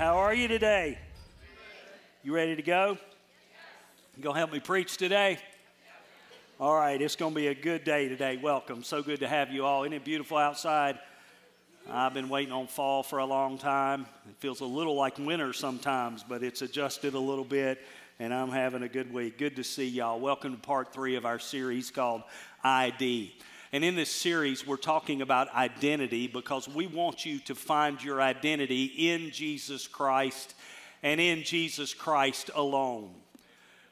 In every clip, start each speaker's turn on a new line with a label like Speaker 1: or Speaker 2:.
Speaker 1: How are you today? You ready to go? You gonna help me preach today? All right, it's gonna be a good day today. Welcome. So good to have you all. Isn't it beautiful outside? I've been waiting on fall for a long time. It feels a little like winter sometimes, but it's adjusted a little bit, and I'm having a good week. Good to see y'all. Welcome to part three of our series called ID. And in this series, we're talking about identity because we want you to find your identity in Jesus Christ and in Jesus Christ alone.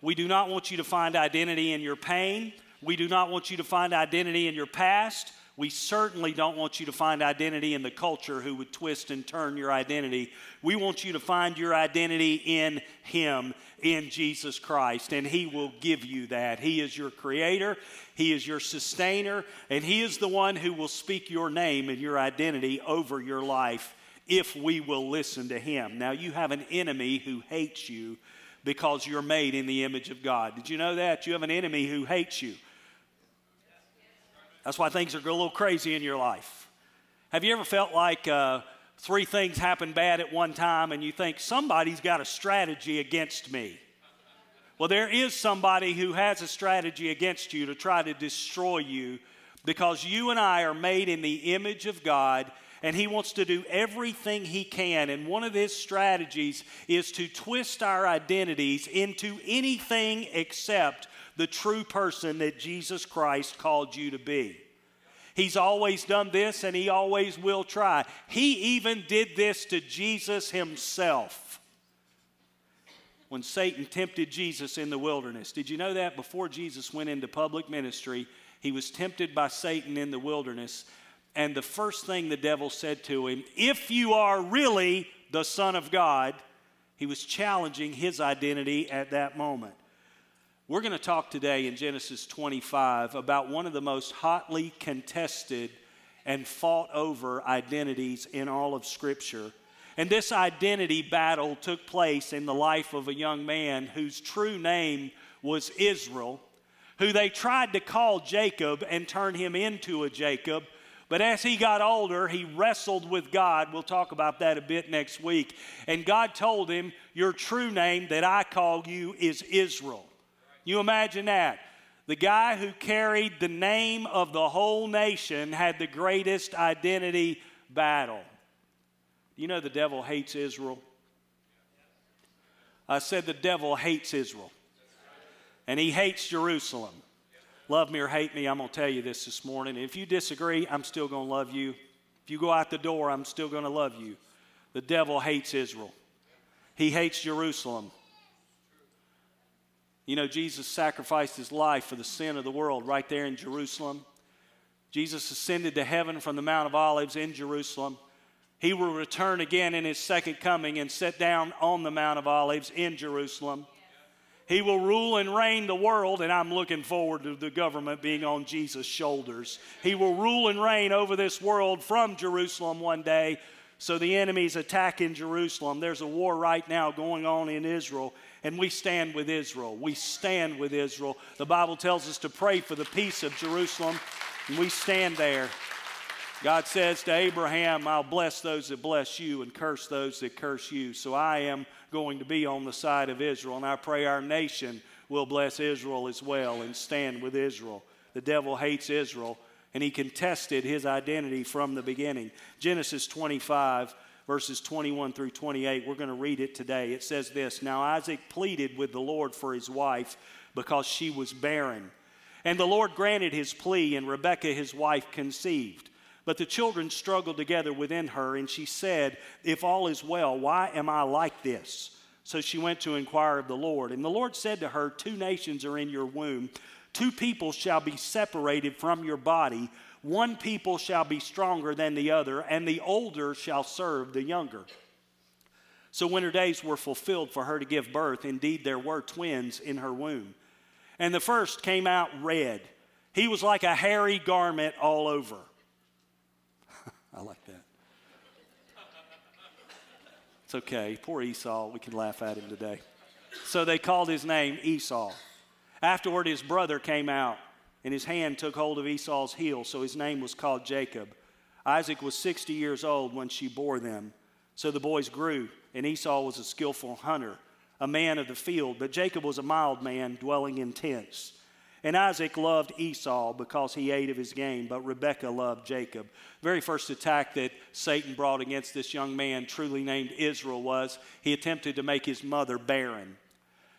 Speaker 1: We do not want you to find identity in your pain. We do not want you to find identity in your past. We certainly don't want you to find identity in the culture who would twist and turn your identity. We want you to find your identity in Him, in Jesus Christ, and He will give you that. He is your creator, He is your sustainer, and He is the one who will speak your name and your identity over your life if we will listen to Him. Now, you have an enemy who hates you because you're made in the image of God. Did you know that? You have an enemy who hates you. That's why things are a little crazy in your life. Have you ever felt like uh, three things happen bad at one time and you think somebody's got a strategy against me? Well, there is somebody who has a strategy against you to try to destroy you because you and I are made in the image of God and he wants to do everything he can. And one of his strategies is to twist our identities into anything except the true person that Jesus Christ called you to be. He's always done this and he always will try. He even did this to Jesus himself when Satan tempted Jesus in the wilderness. Did you know that before Jesus went into public ministry, he was tempted by Satan in the wilderness? And the first thing the devil said to him, If you are really the Son of God, he was challenging his identity at that moment. We're going to talk today in Genesis 25 about one of the most hotly contested and fought over identities in all of Scripture. And this identity battle took place in the life of a young man whose true name was Israel, who they tried to call Jacob and turn him into a Jacob. But as he got older, he wrestled with God. We'll talk about that a bit next week. And God told him, Your true name that I call you is Israel. You imagine that. The guy who carried the name of the whole nation had the greatest identity battle. You know the devil hates Israel? I said the devil hates Israel. And he hates Jerusalem. Love me or hate me, I'm going to tell you this this morning. If you disagree, I'm still going to love you. If you go out the door, I'm still going to love you. The devil hates Israel, he hates Jerusalem. You know, Jesus sacrificed his life for the sin of the world right there in Jerusalem. Jesus ascended to heaven from the Mount of Olives in Jerusalem. He will return again in his second coming and sit down on the Mount of Olives in Jerusalem. He will rule and reign the world, and I'm looking forward to the government being on Jesus' shoulders. He will rule and reign over this world from Jerusalem one day. So the enemy's attacking Jerusalem. There's a war right now going on in Israel, and we stand with Israel. We stand with Israel. The Bible tells us to pray for the peace of Jerusalem, and we stand there. God says to Abraham, I'll bless those that bless you and curse those that curse you. So I am going to be on the side of Israel, and I pray our nation will bless Israel as well and stand with Israel. The devil hates Israel, and he contested his identity from the beginning. Genesis 25 verses 21 through 28. We're going to read it today. It says this Now Isaac pleaded with the Lord for his wife because she was barren. And the Lord granted his plea, and Rebekah, his wife, conceived. But the children struggled together within her, and she said, If all is well, why am I like this? So she went to inquire of the Lord. And the Lord said to her, Two nations are in your womb, two people shall be separated from your body one people shall be stronger than the other, and the older shall serve the younger. So when her days were fulfilled for her to give birth, indeed there were twins in her womb. And the first came out red. He was like a hairy garment all over. I like that. It's okay. Poor Esau. We can laugh at him today. So they called his name Esau. Afterward, his brother came out and his hand took hold of Esau's heel, so his name was called Jacob. Isaac was 60 years old when she bore them. So the boys grew, and Esau was a skillful hunter, a man of the field, but Jacob was a mild man, dwelling in tents. And Isaac loved Esau because he ate of his game, but Rebekah loved Jacob. The very first attack that Satan brought against this young man, truly named Israel, was he attempted to make his mother barren.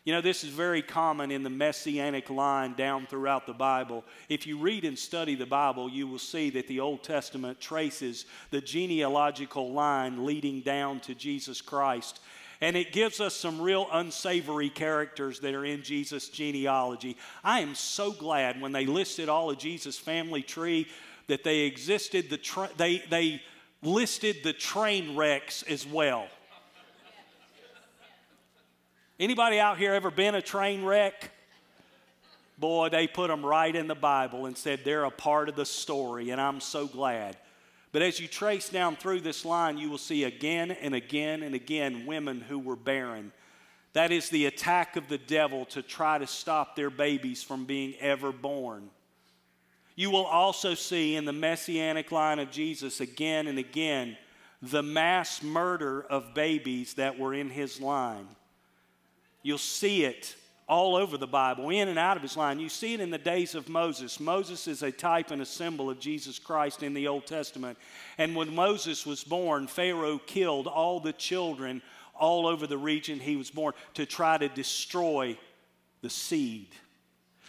Speaker 1: You know, this is very common in the messianic line down throughout the Bible. If you read and study the Bible, you will see that the Old Testament traces the genealogical line leading down to Jesus Christ. And it gives us some real unsavory characters that are in Jesus' genealogy. I am so glad when they listed all of Jesus' family tree that they existed, the tra- they, they listed the train wrecks as well. Anybody out here ever been a train wreck? Boy, they put them right in the Bible and said they're a part of the story, and I'm so glad. But as you trace down through this line, you will see again and again and again women who were barren. That is the attack of the devil to try to stop their babies from being ever born. You will also see in the messianic line of Jesus again and again the mass murder of babies that were in his line. You'll see it all over the Bible, in and out of his line. You see it in the days of Moses. Moses is a type and a symbol of Jesus Christ in the Old Testament. And when Moses was born, Pharaoh killed all the children all over the region he was born to try to destroy the seed.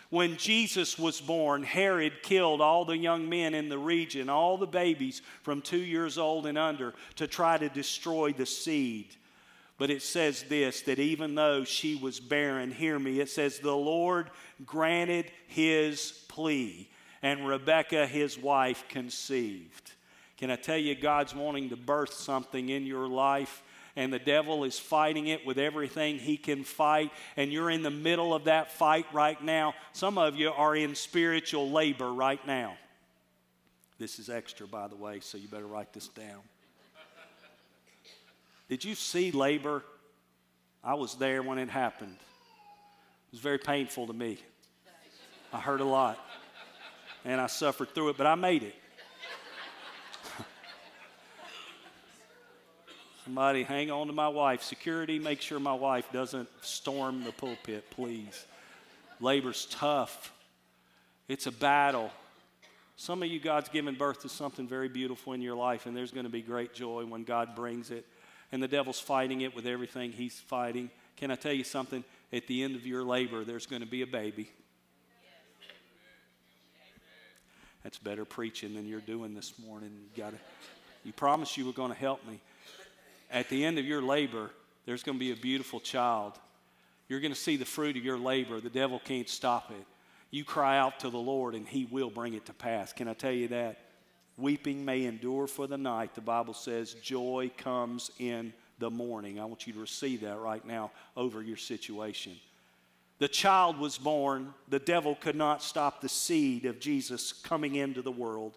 Speaker 1: When Jesus was born, Herod killed all the young men in the region, all the babies from two years old and under, to try to destroy the seed. But it says this that even though she was barren, hear me, it says, the Lord granted his plea, and Rebekah, his wife, conceived. Can I tell you, God's wanting to birth something in your life? and the devil is fighting it with everything he can fight, and you're in the middle of that fight right now. Some of you are in spiritual labor right now. This is extra, by the way, so you better write this down. Did you see labor? I was there when it happened. It was very painful to me. I hurt a lot and I suffered through it, but I made it. Somebody hang on to my wife. Security, make sure my wife doesn't storm the pulpit, please. Labor's tough, it's a battle. Some of you, God's given birth to something very beautiful in your life, and there's going to be great joy when God brings it and the devil's fighting it with everything he's fighting. Can I tell you something? At the end of your labor, there's going to be a baby. That's better preaching than you're doing this morning. You got You promised you were going to help me. At the end of your labor, there's going to be a beautiful child. You're going to see the fruit of your labor. The devil can't stop it. You cry out to the Lord, and He will bring it to pass. Can I tell you that? Weeping may endure for the night. The Bible says joy comes in the morning. I want you to receive that right now over your situation. The child was born. The devil could not stop the seed of Jesus coming into the world.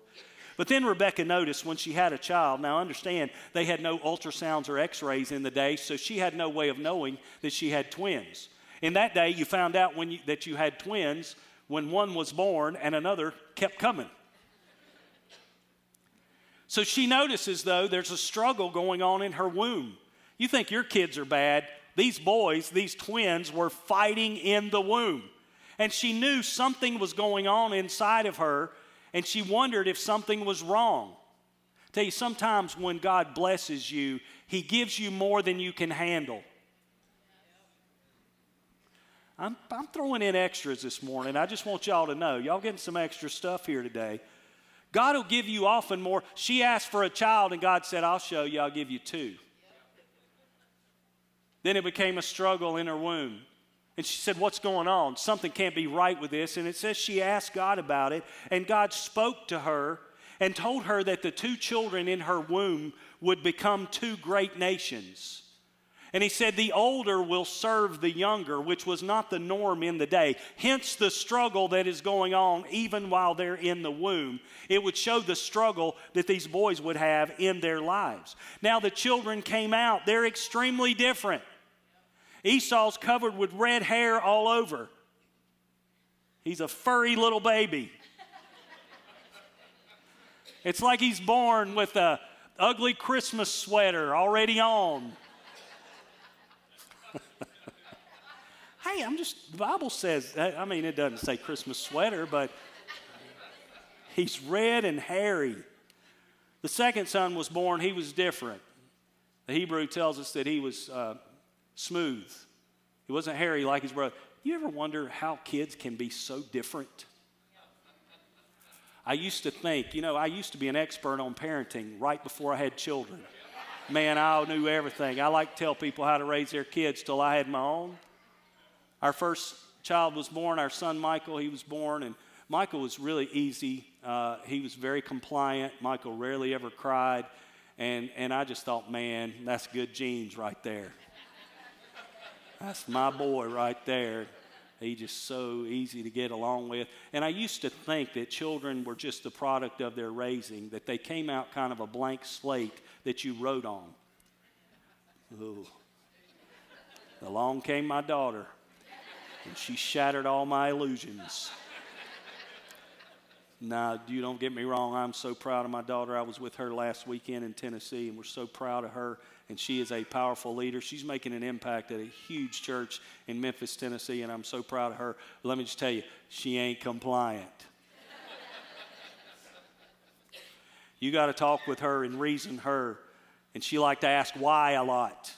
Speaker 1: But then Rebecca noticed when she had a child, now understand, they had no ultrasounds or x rays in the day, so she had no way of knowing that she had twins. In that day, you found out when you, that you had twins when one was born and another kept coming. So she notices, though, there's a struggle going on in her womb. You think your kids are bad. These boys, these twins, were fighting in the womb. And she knew something was going on inside of her, and she wondered if something was wrong. I tell you, sometimes when God blesses you, He gives you more than you can handle. I'm, I'm throwing in extras this morning. I just want y'all to know. Y'all getting some extra stuff here today. God will give you often more. She asked for a child, and God said, I'll show you, I'll give you two. Then it became a struggle in her womb. And she said, What's going on? Something can't be right with this. And it says she asked God about it, and God spoke to her and told her that the two children in her womb would become two great nations. And he said, The older will serve the younger, which was not the norm in the day. Hence the struggle that is going on even while they're in the womb. It would show the struggle that these boys would have in their lives. Now, the children came out, they're extremely different. Esau's covered with red hair all over, he's a furry little baby. It's like he's born with a ugly Christmas sweater already on. hey, I'm just, the Bible says, I mean, it doesn't say Christmas sweater, but he's red and hairy. The second son was born, he was different. The Hebrew tells us that he was uh, smooth. He wasn't hairy like his brother. You ever wonder how kids can be so different? I used to think, you know, I used to be an expert on parenting right before I had children. Man, I knew everything. I like to tell people how to raise their kids till I had my own. Our first child was born, our son Michael, he was born, and Michael was really easy. Uh, he was very compliant. Michael rarely ever cried. And, and I just thought, man, that's good genes right there. That's my boy right there. He's just so easy to get along with. And I used to think that children were just the product of their raising, that they came out kind of a blank slate that you wrote on. Ooh. Along came my daughter, and she shattered all my illusions. Now, you don't get me wrong, I'm so proud of my daughter. I was with her last weekend in Tennessee, and we're so proud of her. And she is a powerful leader. She's making an impact at a huge church in Memphis, Tennessee, and I'm so proud of her. But let me just tell you, she ain't compliant. You got to talk with her and reason her. And she liked to ask why a lot.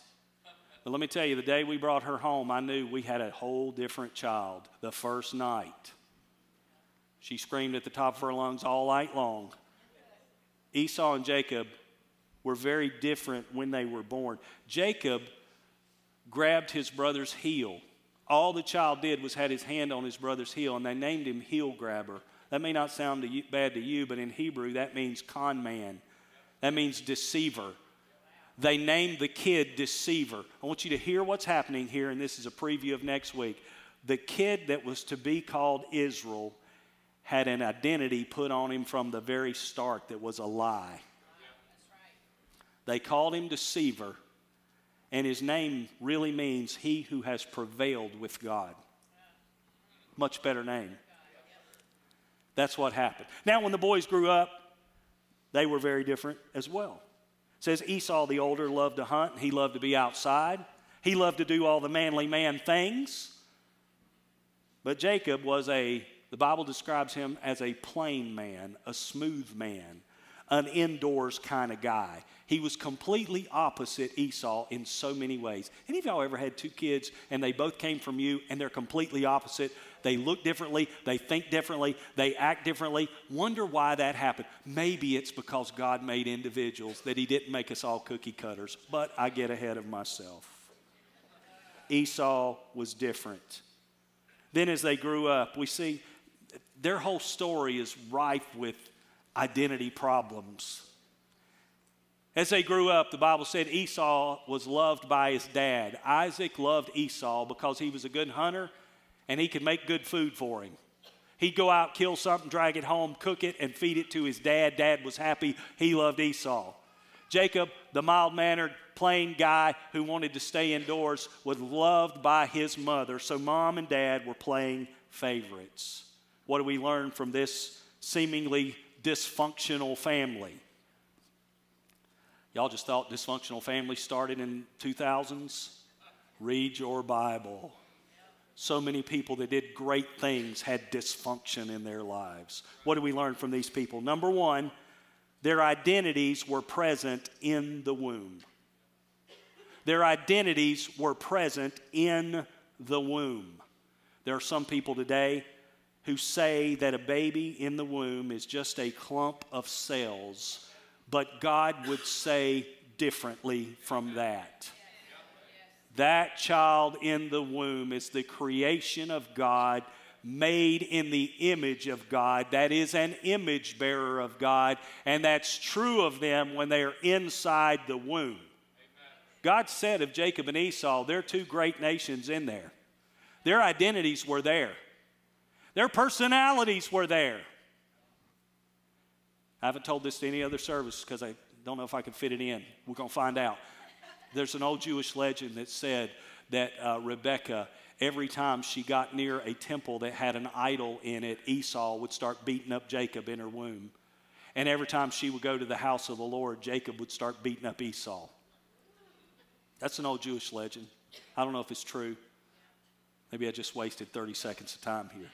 Speaker 1: But let me tell you, the day we brought her home, I knew we had a whole different child the first night. She screamed at the top of her lungs all night long. Esau and Jacob were very different when they were born. Jacob grabbed his brother's heel. All the child did was had his hand on his brother's heel, and they named him heel grabber. That may not sound to you, bad to you, but in Hebrew, that means con man. That means deceiver. They named the kid deceiver. I want you to hear what's happening here, and this is a preview of next week. The kid that was to be called Israel had an identity put on him from the very start that was a lie. They called him deceiver, and his name really means he who has prevailed with God. Much better name. That's what happened. Now, when the boys grew up, they were very different as well. It says Esau, the older, loved to hunt. He loved to be outside. He loved to do all the manly man things. But Jacob was a the Bible describes him as a plain man, a smooth man, an indoors kind of guy. He was completely opposite Esau in so many ways. Any of y'all ever had two kids and they both came from you and they're completely opposite? They look differently, they think differently, they act differently. Wonder why that happened. Maybe it's because God made individuals, that He didn't make us all cookie cutters, but I get ahead of myself. Esau was different. Then, as they grew up, we see their whole story is rife with identity problems. As they grew up, the Bible said Esau was loved by his dad. Isaac loved Esau because he was a good hunter and he could make good food for him. He'd go out, kill something, drag it home, cook it, and feed it to his dad. Dad was happy. He loved Esau. Jacob, the mild mannered, plain guy who wanted to stay indoors, was loved by his mother. So mom and dad were playing favorites. What do we learn from this seemingly dysfunctional family? Y'all just thought dysfunctional families started in 2000s? Read your Bible. So many people that did great things had dysfunction in their lives. What do we learn from these people? Number one, their identities were present in the womb. Their identities were present in the womb. There are some people today who say that a baby in the womb is just a clump of cells, but God would say differently from that. That child in the womb is the creation of God, made in the image of God. That is an image bearer of God, and that's true of them when they are inside the womb. God said of Jacob and Esau, they're two great nations in there. Their identities were there. Their personalities were there. I haven't told this to any other service because I don't know if I can fit it in. We're going to find out. There's an old Jewish legend that said that uh, Rebecca, every time she got near a temple that had an idol in it, Esau would start beating up Jacob in her womb. And every time she would go to the house of the Lord, Jacob would start beating up Esau. That's an old Jewish legend. I don't know if it's true. Maybe I just wasted 30 seconds of time here.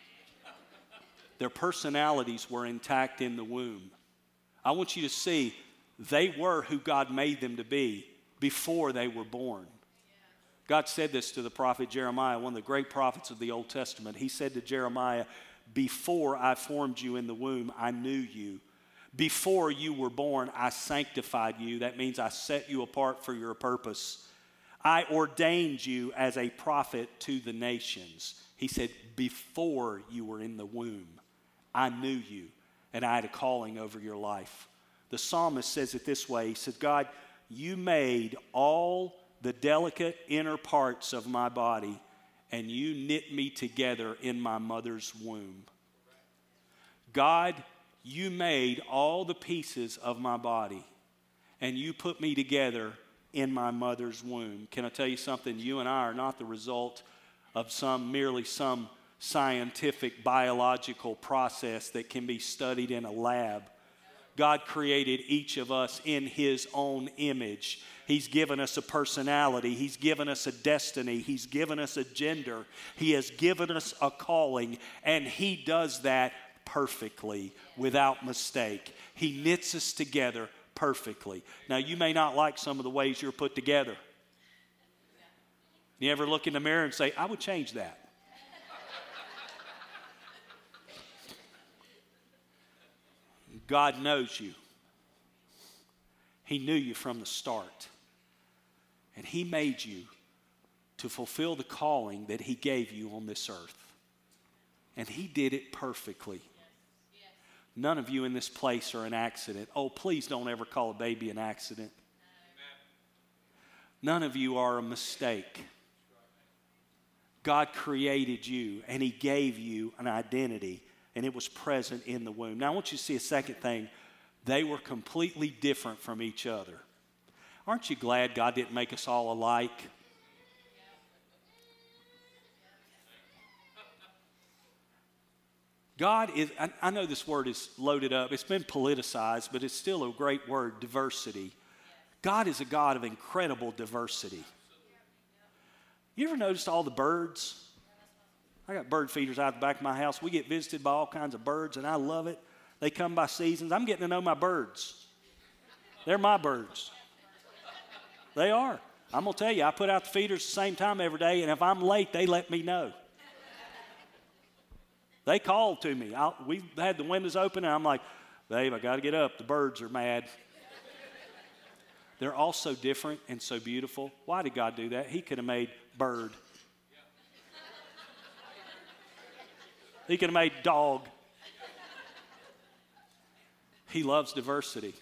Speaker 1: Their personalities were intact in the womb. I want you to see they were who God made them to be before they were born. God said this to the prophet Jeremiah, one of the great prophets of the Old Testament. He said to Jeremiah, Before I formed you in the womb, I knew you. Before you were born, I sanctified you. That means I set you apart for your purpose. I ordained you as a prophet to the nations. He said, Before you were in the womb, I knew you, and I had a calling over your life. The psalmist says it this way He said, God, you made all the delicate inner parts of my body, and you knit me together in my mother's womb. God, you made all the pieces of my body, and you put me together in my mother's womb. Can I tell you something? You and I are not the result of some merely some scientific biological process that can be studied in a lab. God created each of us in His own image. He's given us a personality. He's given us a destiny. He's given us a gender. He has given us a calling, and He does that perfectly without mistake. He knits us together perfectly. Now, you may not like some of the ways you're put together. You ever look in the mirror and say, I would change that? God knows you. He knew you from the start. And He made you to fulfill the calling that He gave you on this earth. And He did it perfectly. None of you in this place are an accident. Oh, please don't ever call a baby an accident. None of you are a mistake. God created you and He gave you an identity, and it was present in the womb. Now, I want you to see a second thing. They were completely different from each other. Aren't you glad God didn't make us all alike? God is, I, I, know this word is loaded up, it's been politicized, but it's still a great word diversity. God is a God of incredible diversity. You ever noticed all the birds? I got bird feeders out the back of my house. We get visited by all kinds of birds, and I love it. They come by seasons. I'm getting to know my birds. They're my birds. They are. I'm going to tell you, I put out the feeders the same time every day, and if I'm late, they let me know. They called to me. I, we had the windows open, and I'm like, babe, I got to get up. The birds are mad. They're all so different and so beautiful. Why did God do that? He could have made bird. He could have made dog. He loves diversity.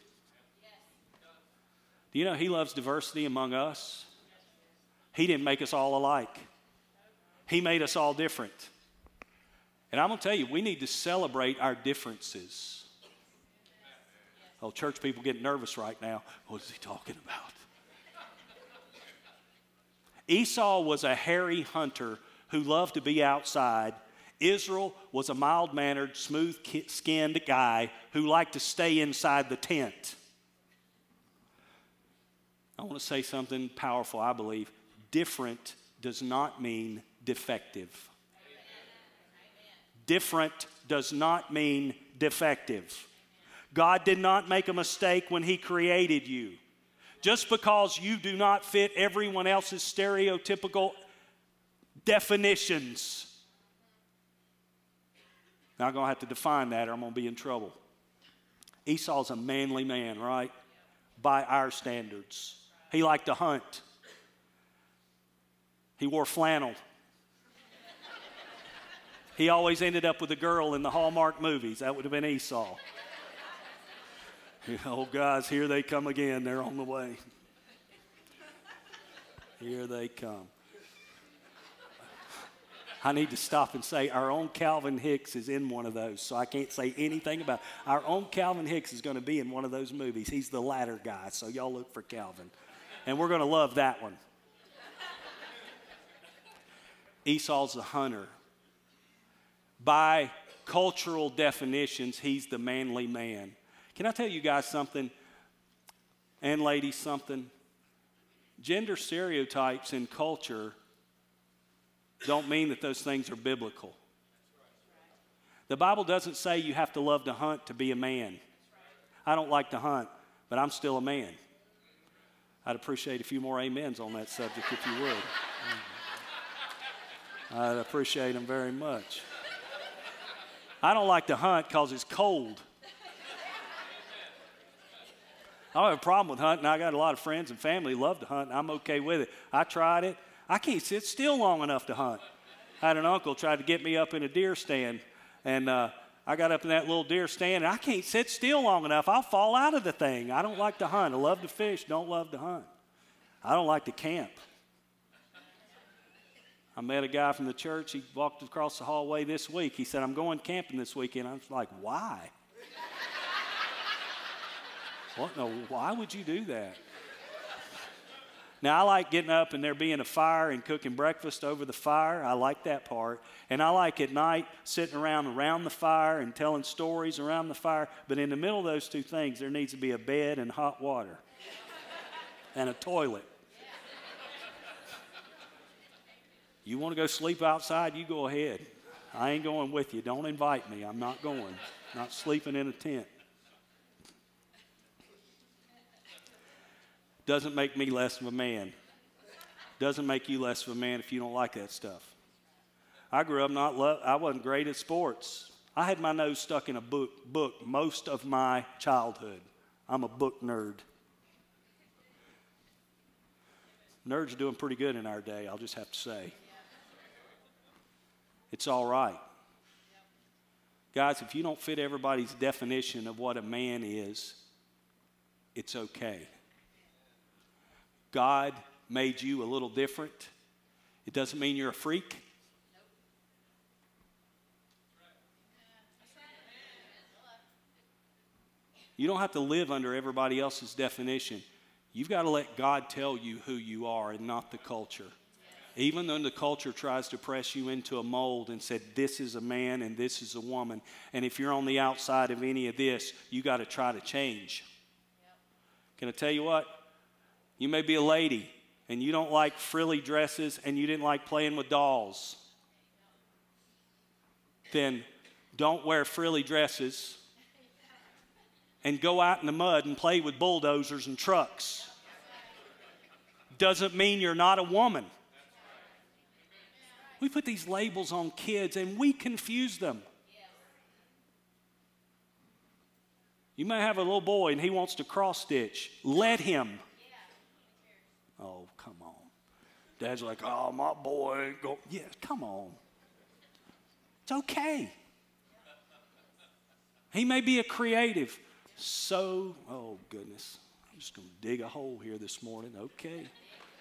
Speaker 1: Do you know He loves diversity among us? He didn't make us all alike, He made us all different. And I'm going to tell you, we need to celebrate our differences. Oh, church people get nervous right now. What is he talking about? Esau was a hairy hunter who loved to be outside. Israel was a mild mannered, smooth skinned guy who liked to stay inside the tent. I want to say something powerful, I believe. Different does not mean defective. Different does not mean defective. God did not make a mistake when He created you. Just because you do not fit everyone else's stereotypical definitions. Now I'm going to have to define that or I'm going to be in trouble. Esau's a manly man, right? By our standards. He liked to hunt. He wore flannel. He always ended up with a girl in the Hallmark movies. That would have been Esau. oh, guys, here they come again. They're on the way. Here they come. I need to stop and say our own Calvin Hicks is in one of those, so I can't say anything about it. Our own Calvin Hicks is going to be in one of those movies. He's the latter guy, so y'all look for Calvin. And we're going to love that one. Esau's the hunter by cultural definitions, he's the manly man. Can I tell you guys something? And ladies, something? Gender stereotypes in culture don't mean that those things are biblical. The Bible doesn't say you have to love to hunt to be a man. I don't like to hunt, but I'm still a man. I'd appreciate a few more amens on that subject if you would. I'd appreciate them very much. I don't like to hunt because it's cold. I don't have a problem with hunting. I got a lot of friends and family who love to hunt, and I'm okay with it. I tried it. I can't sit still long enough to hunt. I had an uncle try to get me up in a deer stand, and uh, I got up in that little deer stand, and I can't sit still long enough. I'll fall out of the thing. I don't like to hunt. I love to fish, don't love to hunt. I don't like to camp. I met a guy from the church. He walked across the hallway this week. He said, I'm going camping this weekend. I was like, why? what? No, why would you do that? Now, I like getting up and there being a fire and cooking breakfast over the fire. I like that part. And I like at night sitting around around the fire and telling stories around the fire. But in the middle of those two things, there needs to be a bed and hot water and a toilet. You want to go sleep outside? You go ahead. I ain't going with you. Don't invite me. I'm not going. Not sleeping in a tent. Doesn't make me less of a man. Doesn't make you less of a man if you don't like that stuff. I grew up not lo- I wasn't great at sports. I had my nose stuck in a book, book most of my childhood. I'm a book nerd. Nerds are doing pretty good in our day, I'll just have to say. It's all right. Guys, if you don't fit everybody's definition of what a man is, it's okay. God made you a little different. It doesn't mean you're a freak. You don't have to live under everybody else's definition. You've got to let God tell you who you are and not the culture. Even though the culture tries to press you into a mold and said, this is a man and this is a woman. And if you're on the outside of any of this, you got to try to change. Can I tell you what? You may be a lady and you don't like frilly dresses and you didn't like playing with dolls. Then don't wear frilly dresses and go out in the mud and play with bulldozers and trucks. Doesn't mean you're not a woman. We put these labels on kids and we confuse them. You may have a little boy and he wants to cross stitch. Let him. Oh, come on. Dad's like, oh, my boy ain't go. Yeah, come on. It's okay. He may be a creative. So, oh goodness, I'm just going to dig a hole here this morning. Okay.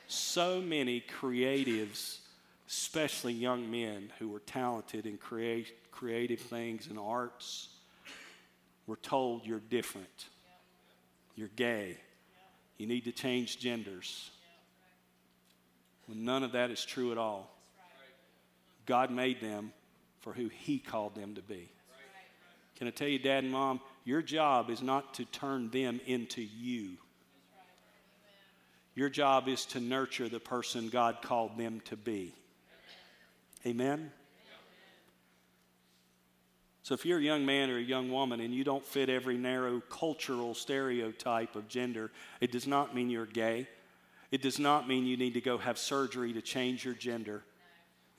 Speaker 1: So many creatives, especially young men who are talented in create, creative things and arts, were told you're different. You're gay. You need to change genders when none of that is true at all. God made them for who He called them to be. Can I tell you, Dad and Mom, your job is not to turn them into you. Your job is to nurture the person God called them to be. Amen? So, if you're a young man or a young woman and you don't fit every narrow cultural stereotype of gender, it does not mean you're gay. It does not mean you need to go have surgery to change your gender.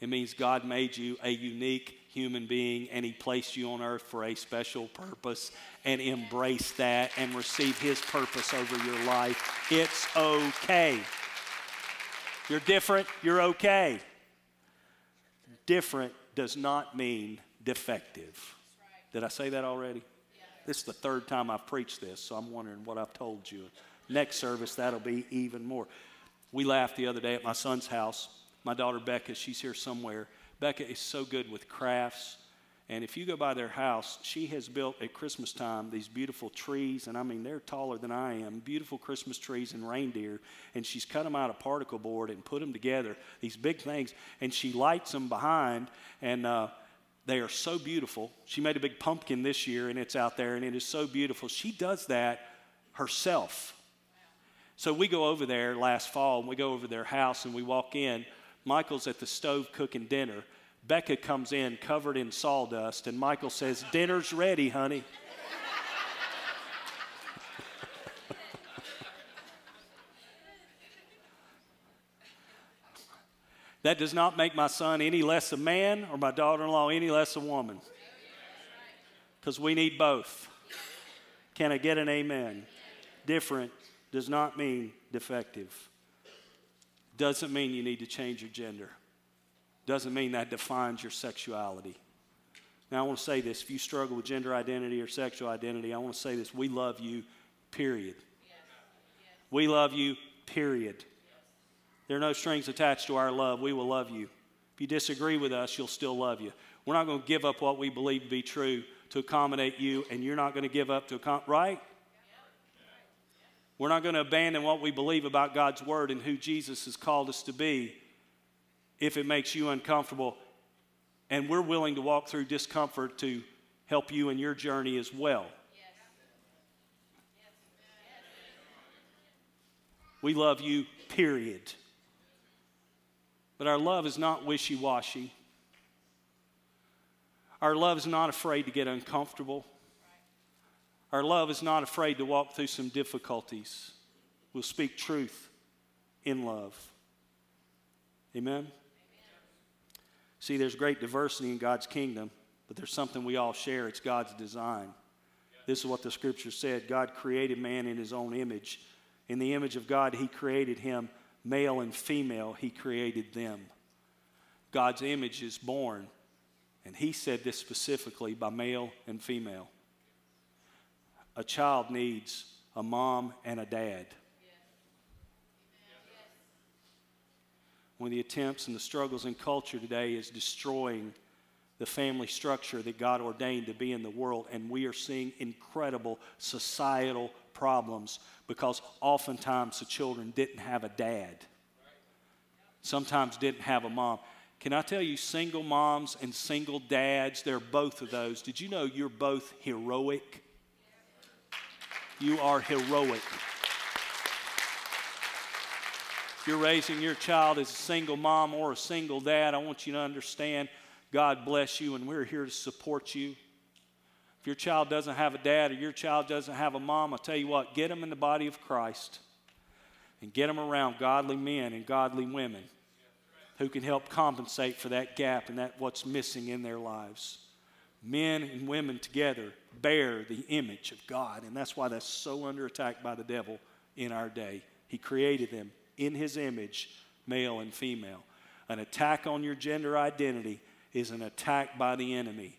Speaker 1: It means God made you a unique human being and He placed you on earth for a special purpose and embrace that and receive His purpose over your life. It's okay. You're different, you're okay. Different does not mean defective. Did I say that already? This is the third time I've preached this, so I'm wondering what I've told you. Next service, that'll be even more. We laughed the other day at my son's house. My daughter Becca, she's here somewhere. Becca is so good with crafts. And if you go by their house, she has built at Christmas time these beautiful trees, and I mean, they're taller than I am, beautiful Christmas trees and reindeer. And she's cut them out of particle board and put them together, these big things, and she lights them behind, and uh, they are so beautiful. She made a big pumpkin this year, and it's out there, and it is so beautiful. She does that herself. So we go over there last fall and we go over their house and we walk in. Michael's at the stove cooking dinner. Becca comes in covered in sawdust, and Michael says, Dinner's ready, honey. That does not make my son any less a man or my daughter in law any less a woman. Because we need both. Can I get an amen? Different does not mean defective. Doesn't mean you need to change your gender. Doesn't mean that defines your sexuality. Now, I want to say this if you struggle with gender identity or sexual identity, I want to say this we love you, period. We love you, period. There are no strings attached to our love. We will love you. If you disagree with us, you'll still love you. We're not going to give up what we believe to be true to accommodate you, and you're not going to give up to accommodate, right? We're not going to abandon what we believe about God's Word and who Jesus has called us to be if it makes you uncomfortable. And we're willing to walk through discomfort to help you in your journey as well. We love you, period. But our love is not wishy washy. Our love is not afraid to get uncomfortable. Our love is not afraid to walk through some difficulties. We'll speak truth in love. Amen? Amen? See, there's great diversity in God's kingdom, but there's something we all share. It's God's design. This is what the scripture said God created man in his own image. In the image of God, he created him, male and female, he created them. God's image is born, and he said this specifically by male and female a child needs a mom and a dad. One of the attempts and the struggles in culture today is destroying the family structure that God ordained to be in the world, and we are seeing incredible societal problems because oftentimes the children didn't have a dad, sometimes didn't have a mom. Can I tell you, single moms and single dads, they're both of those. Did you know you're both heroic? You are heroic. If you're raising your child as a single mom or a single dad, I want you to understand God bless you, and we're here to support you. If your child doesn't have a dad or your child doesn't have a mom, I'll tell you what, get them in the body of Christ and get them around godly men and godly women who can help compensate for that gap and that what's missing in their lives men and women together bear the image of God. And that's why that's so under attack by the devil in our day. He created them in his image, male and female. An attack on your gender identity is an attack by the enemy.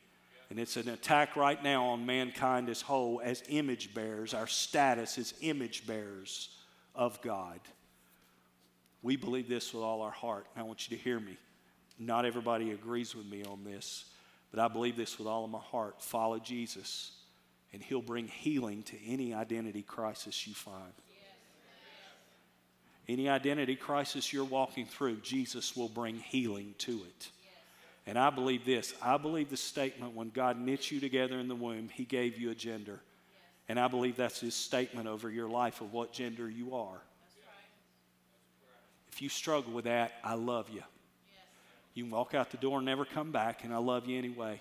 Speaker 1: And it's an attack right now on mankind as whole as image bearers. Our status as image bearers of God. We believe this with all our heart. and I want you to hear me. Not everybody agrees with me on this. But I believe this with all of my heart. Follow Jesus, and He'll bring healing to any identity crisis you find. Any identity crisis you're walking through, Jesus will bring healing to it. And I believe this. I believe the statement when God knit you together in the womb, He gave you a gender. And I believe that's His statement over your life of what gender you are. If you struggle with that, I love you. You can walk out the door and never come back, and I love you anyway.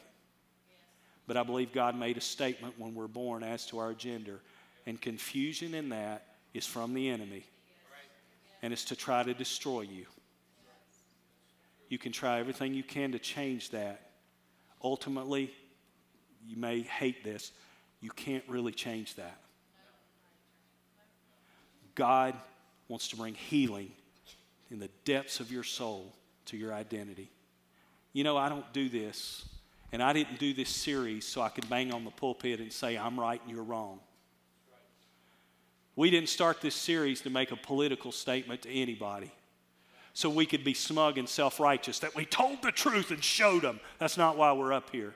Speaker 1: But I believe God made a statement when we're born as to our gender. And confusion in that is from the enemy, and it's to try to destroy you. You can try everything you can to change that. Ultimately, you may hate this, you can't really change that. God wants to bring healing in the depths of your soul to your identity. You know, I don't do this, and I didn't do this series so I could bang on the pulpit and say, I'm right and you're wrong. We didn't start this series to make a political statement to anybody so we could be smug and self righteous that we told the truth and showed them. That's not why we're up here.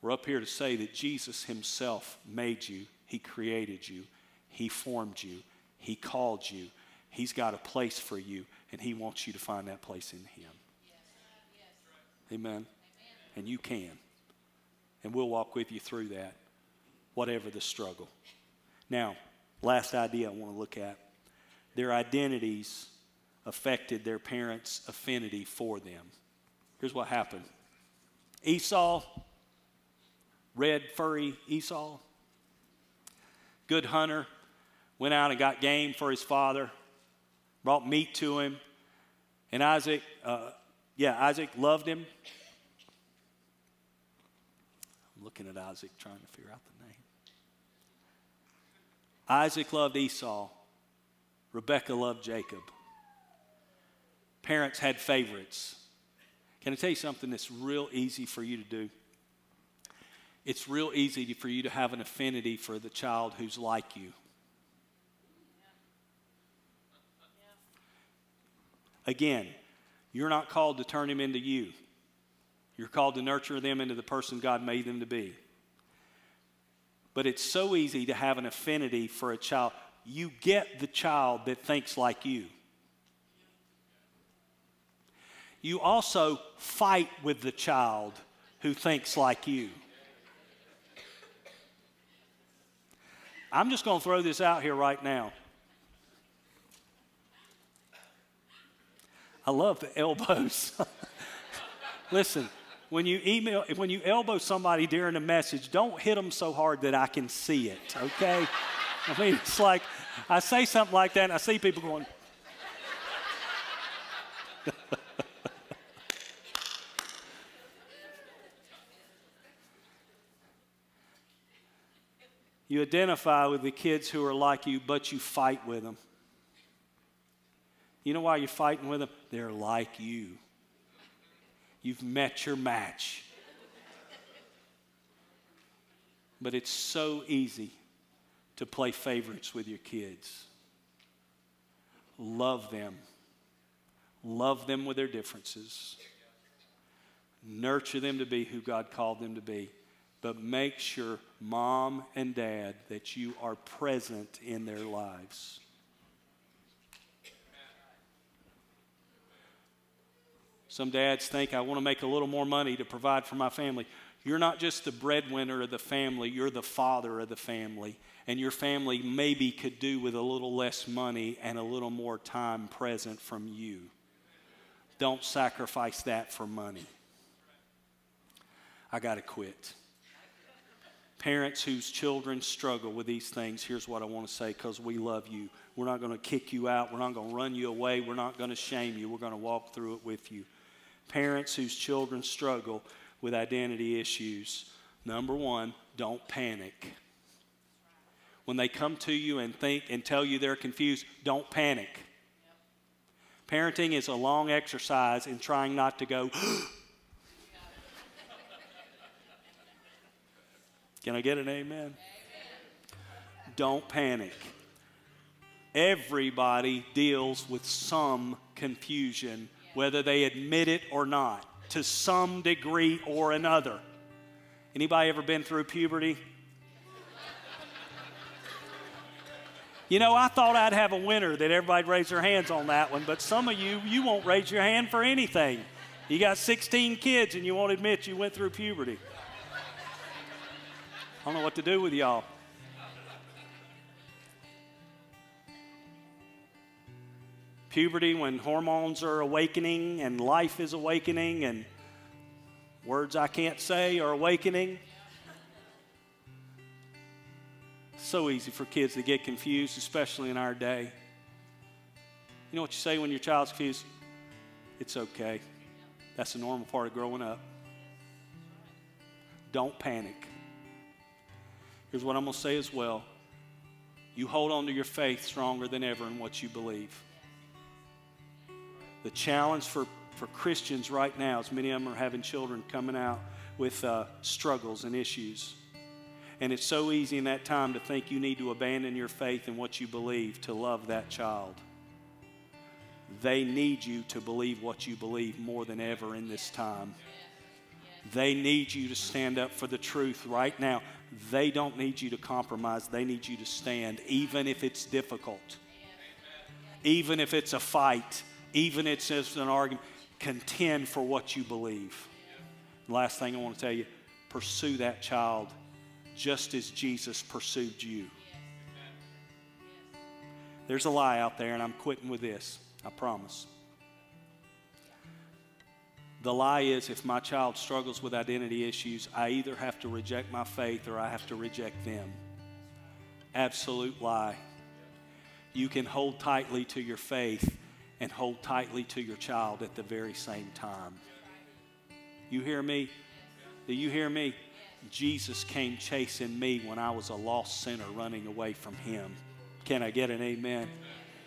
Speaker 1: We're up here to say that Jesus Himself made you, He created you, He formed you, He called you, He's got a place for you, and He wants you to find that place in Him. Amen. Amen. And you can. And we'll walk with you through that, whatever the struggle. Now, last idea I want to look at their identities affected their parents' affinity for them. Here's what happened Esau, red, furry Esau, good hunter, went out and got game for his father, brought meat to him. And Isaac, uh, yeah, Isaac loved him. I'm looking at Isaac trying to figure out the name. Isaac loved Esau. Rebecca loved Jacob. Parents had favorites. Can I tell you something that's real easy for you to do? It's real easy for you to have an affinity for the child who's like you. Again, you're not called to turn him into you. You're called to nurture them into the person God made them to be. But it's so easy to have an affinity for a child. You get the child that thinks like you. You also fight with the child who thinks like you. I'm just going to throw this out here right now. I love the elbows. Listen, when you email, when you elbow somebody during a message, don't hit them so hard that I can see it, okay? I mean, it's like I say something like that and I see people going, You identify with the kids who are like you, but you fight with them. You know why you're fighting with them? They're like you. You've met your match. But it's so easy to play favorites with your kids. Love them. Love them with their differences. Nurture them to be who God called them to be. But make sure, mom and dad, that you are present in their lives. Some dads think, I want to make a little more money to provide for my family. You're not just the breadwinner of the family, you're the father of the family. And your family maybe could do with a little less money and a little more time present from you. Don't sacrifice that for money. I got to quit. Parents whose children struggle with these things, here's what I want to say because we love you. We're not going to kick you out. We're not going to run you away. We're not going to shame you. We're going to walk through it with you parents whose children struggle with identity issues. Number one, don't panic. When they come to you and think and tell you they're confused, don't panic. Parenting is a long exercise in trying not to go, Can I get an amen? amen? Don't panic. Everybody deals with some confusion whether they admit it or not, to some degree or another. Anybody ever been through puberty? You know, I thought I'd have a winner that everybody'd raise their hands on that one, but some of you, you won't raise your hand for anything. You got 16 kids and you won't admit you went through puberty. I don't know what to do with y'all. puberty when hormones are awakening and life is awakening and words I can't say are awakening. So easy for kids to get confused, especially in our day. You know what you say when your child's confused? It's okay. That's a normal part of growing up. Don't panic. Here's what I'm going to say as well you hold on to your faith stronger than ever in what you believe. The challenge for, for Christians right now is many of them are having children coming out with uh, struggles and issues. And it's so easy in that time to think you need to abandon your faith in what you believe to love that child. They need you to believe what you believe more than ever in this time. They need you to stand up for the truth right now. They don't need you to compromise. They need you to stand, even if it's difficult, even if it's a fight, even if it's an argument, contend for what you believe. last thing I want to tell you pursue that child just as Jesus pursued you. There's a lie out there, and I'm quitting with this. I promise. The lie is if my child struggles with identity issues, I either have to reject my faith or I have to reject them. Absolute lie. You can hold tightly to your faith and hold tightly to your child at the very same time. You hear me? Do you hear me? Jesus came chasing me when I was a lost sinner running away from him. Can I get an amen?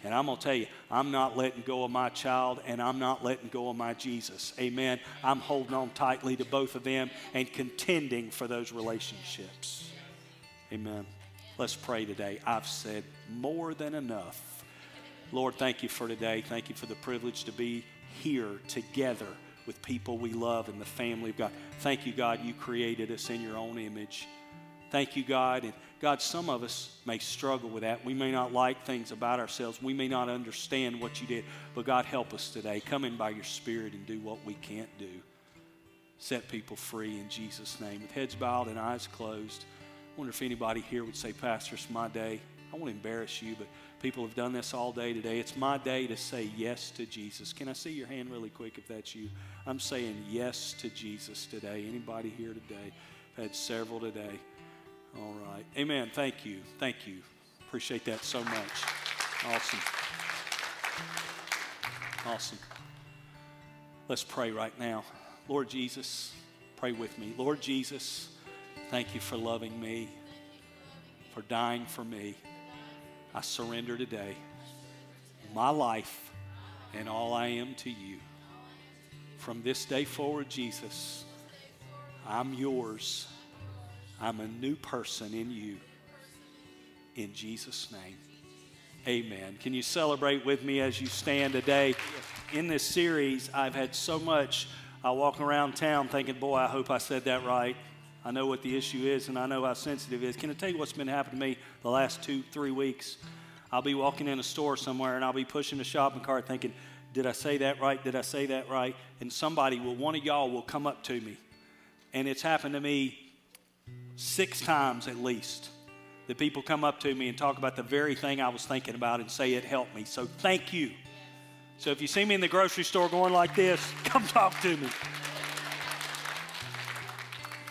Speaker 1: And I'm going to tell you, I'm not letting go of my child and I'm not letting go of my Jesus. Amen. I'm holding on tightly to both of them and contending for those relationships. Amen. Let's pray today. I've said more than enough. Lord, thank you for today. Thank you for the privilege to be here together with people we love and the family of God. Thank you, God, you created us in your own image. Thank you, God. And God, some of us may struggle with that. We may not like things about ourselves. We may not understand what you did. But God, help us today. Come in by your Spirit and do what we can't do. Set people free in Jesus' name. With heads bowed and eyes closed. I wonder if anybody here would say, Pastor, it's my day. I won't embarrass you, but people have done this all day today. It's my day to say yes to Jesus. Can I see your hand really quick if that's you? I'm saying yes to Jesus today. Anybody here today? I've had several today. All right. Amen. Thank you. Thank you. Appreciate that so much. Awesome. Awesome. Let's pray right now. Lord Jesus, pray with me. Lord Jesus, thank you for loving me, for dying for me. I surrender today my life and all I am to you. From this day forward, Jesus, I'm yours. I'm a new person in you. In Jesus' name. Amen. Can you celebrate with me as you stand today? In this series, I've had so much. I walk around town thinking, boy, I hope I said that right. I know what the issue is and I know how sensitive it is. Can I tell you what's been happening to me the last two, three weeks? I'll be walking in a store somewhere and I'll be pushing a shopping cart thinking, did I say that right? Did I say that right? And somebody will, one of y'all will come up to me. And it's happened to me six times at least that people come up to me and talk about the very thing I was thinking about and say it helped me. So thank you. So if you see me in the grocery store going like this, come talk to me.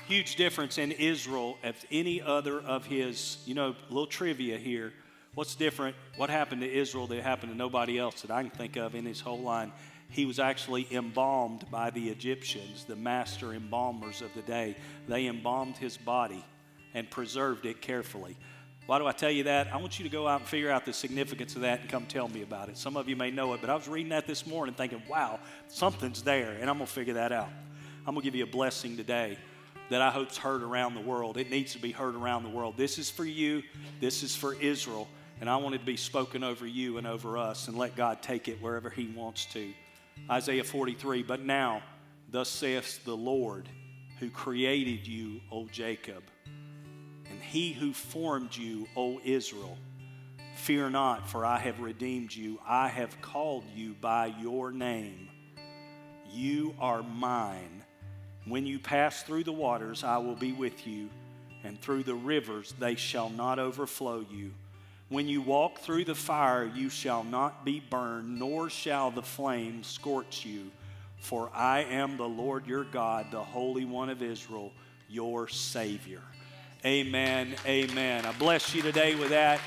Speaker 1: Huge difference in Israel of any other of his, you know, little trivia here. What's different? What happened to Israel that happened to nobody else that I can think of in his whole line? He was actually embalmed by the Egyptians, the master embalmers of the day. They embalmed his body and preserved it carefully. Why do I tell you that? I want you to go out and figure out the significance of that and come tell me about it. Some of you may know it, but I was reading that this morning thinking, wow, something's there, and I'm going to figure that out. I'm going to give you a blessing today that I hope's heard around the world. It needs to be heard around the world. This is for you, this is for Israel, and I want it to be spoken over you and over us, and let God take it wherever He wants to. Isaiah 43, but now, thus saith the Lord, who created you, O Jacob, and he who formed you, O Israel. Fear not, for I have redeemed you. I have called you by your name. You are mine. When you pass through the waters, I will be with you, and through the rivers, they shall not overflow you. When you walk through the fire, you shall not be burned, nor shall the flame scorch you. For I am the Lord your God, the Holy One of Israel, your Savior. Amen. Amen. I bless you today with that.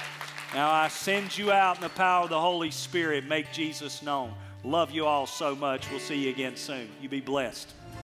Speaker 1: Now I send you out in the power of the Holy Spirit. Make Jesus known. Love you all so much. We'll see you again soon. You be blessed.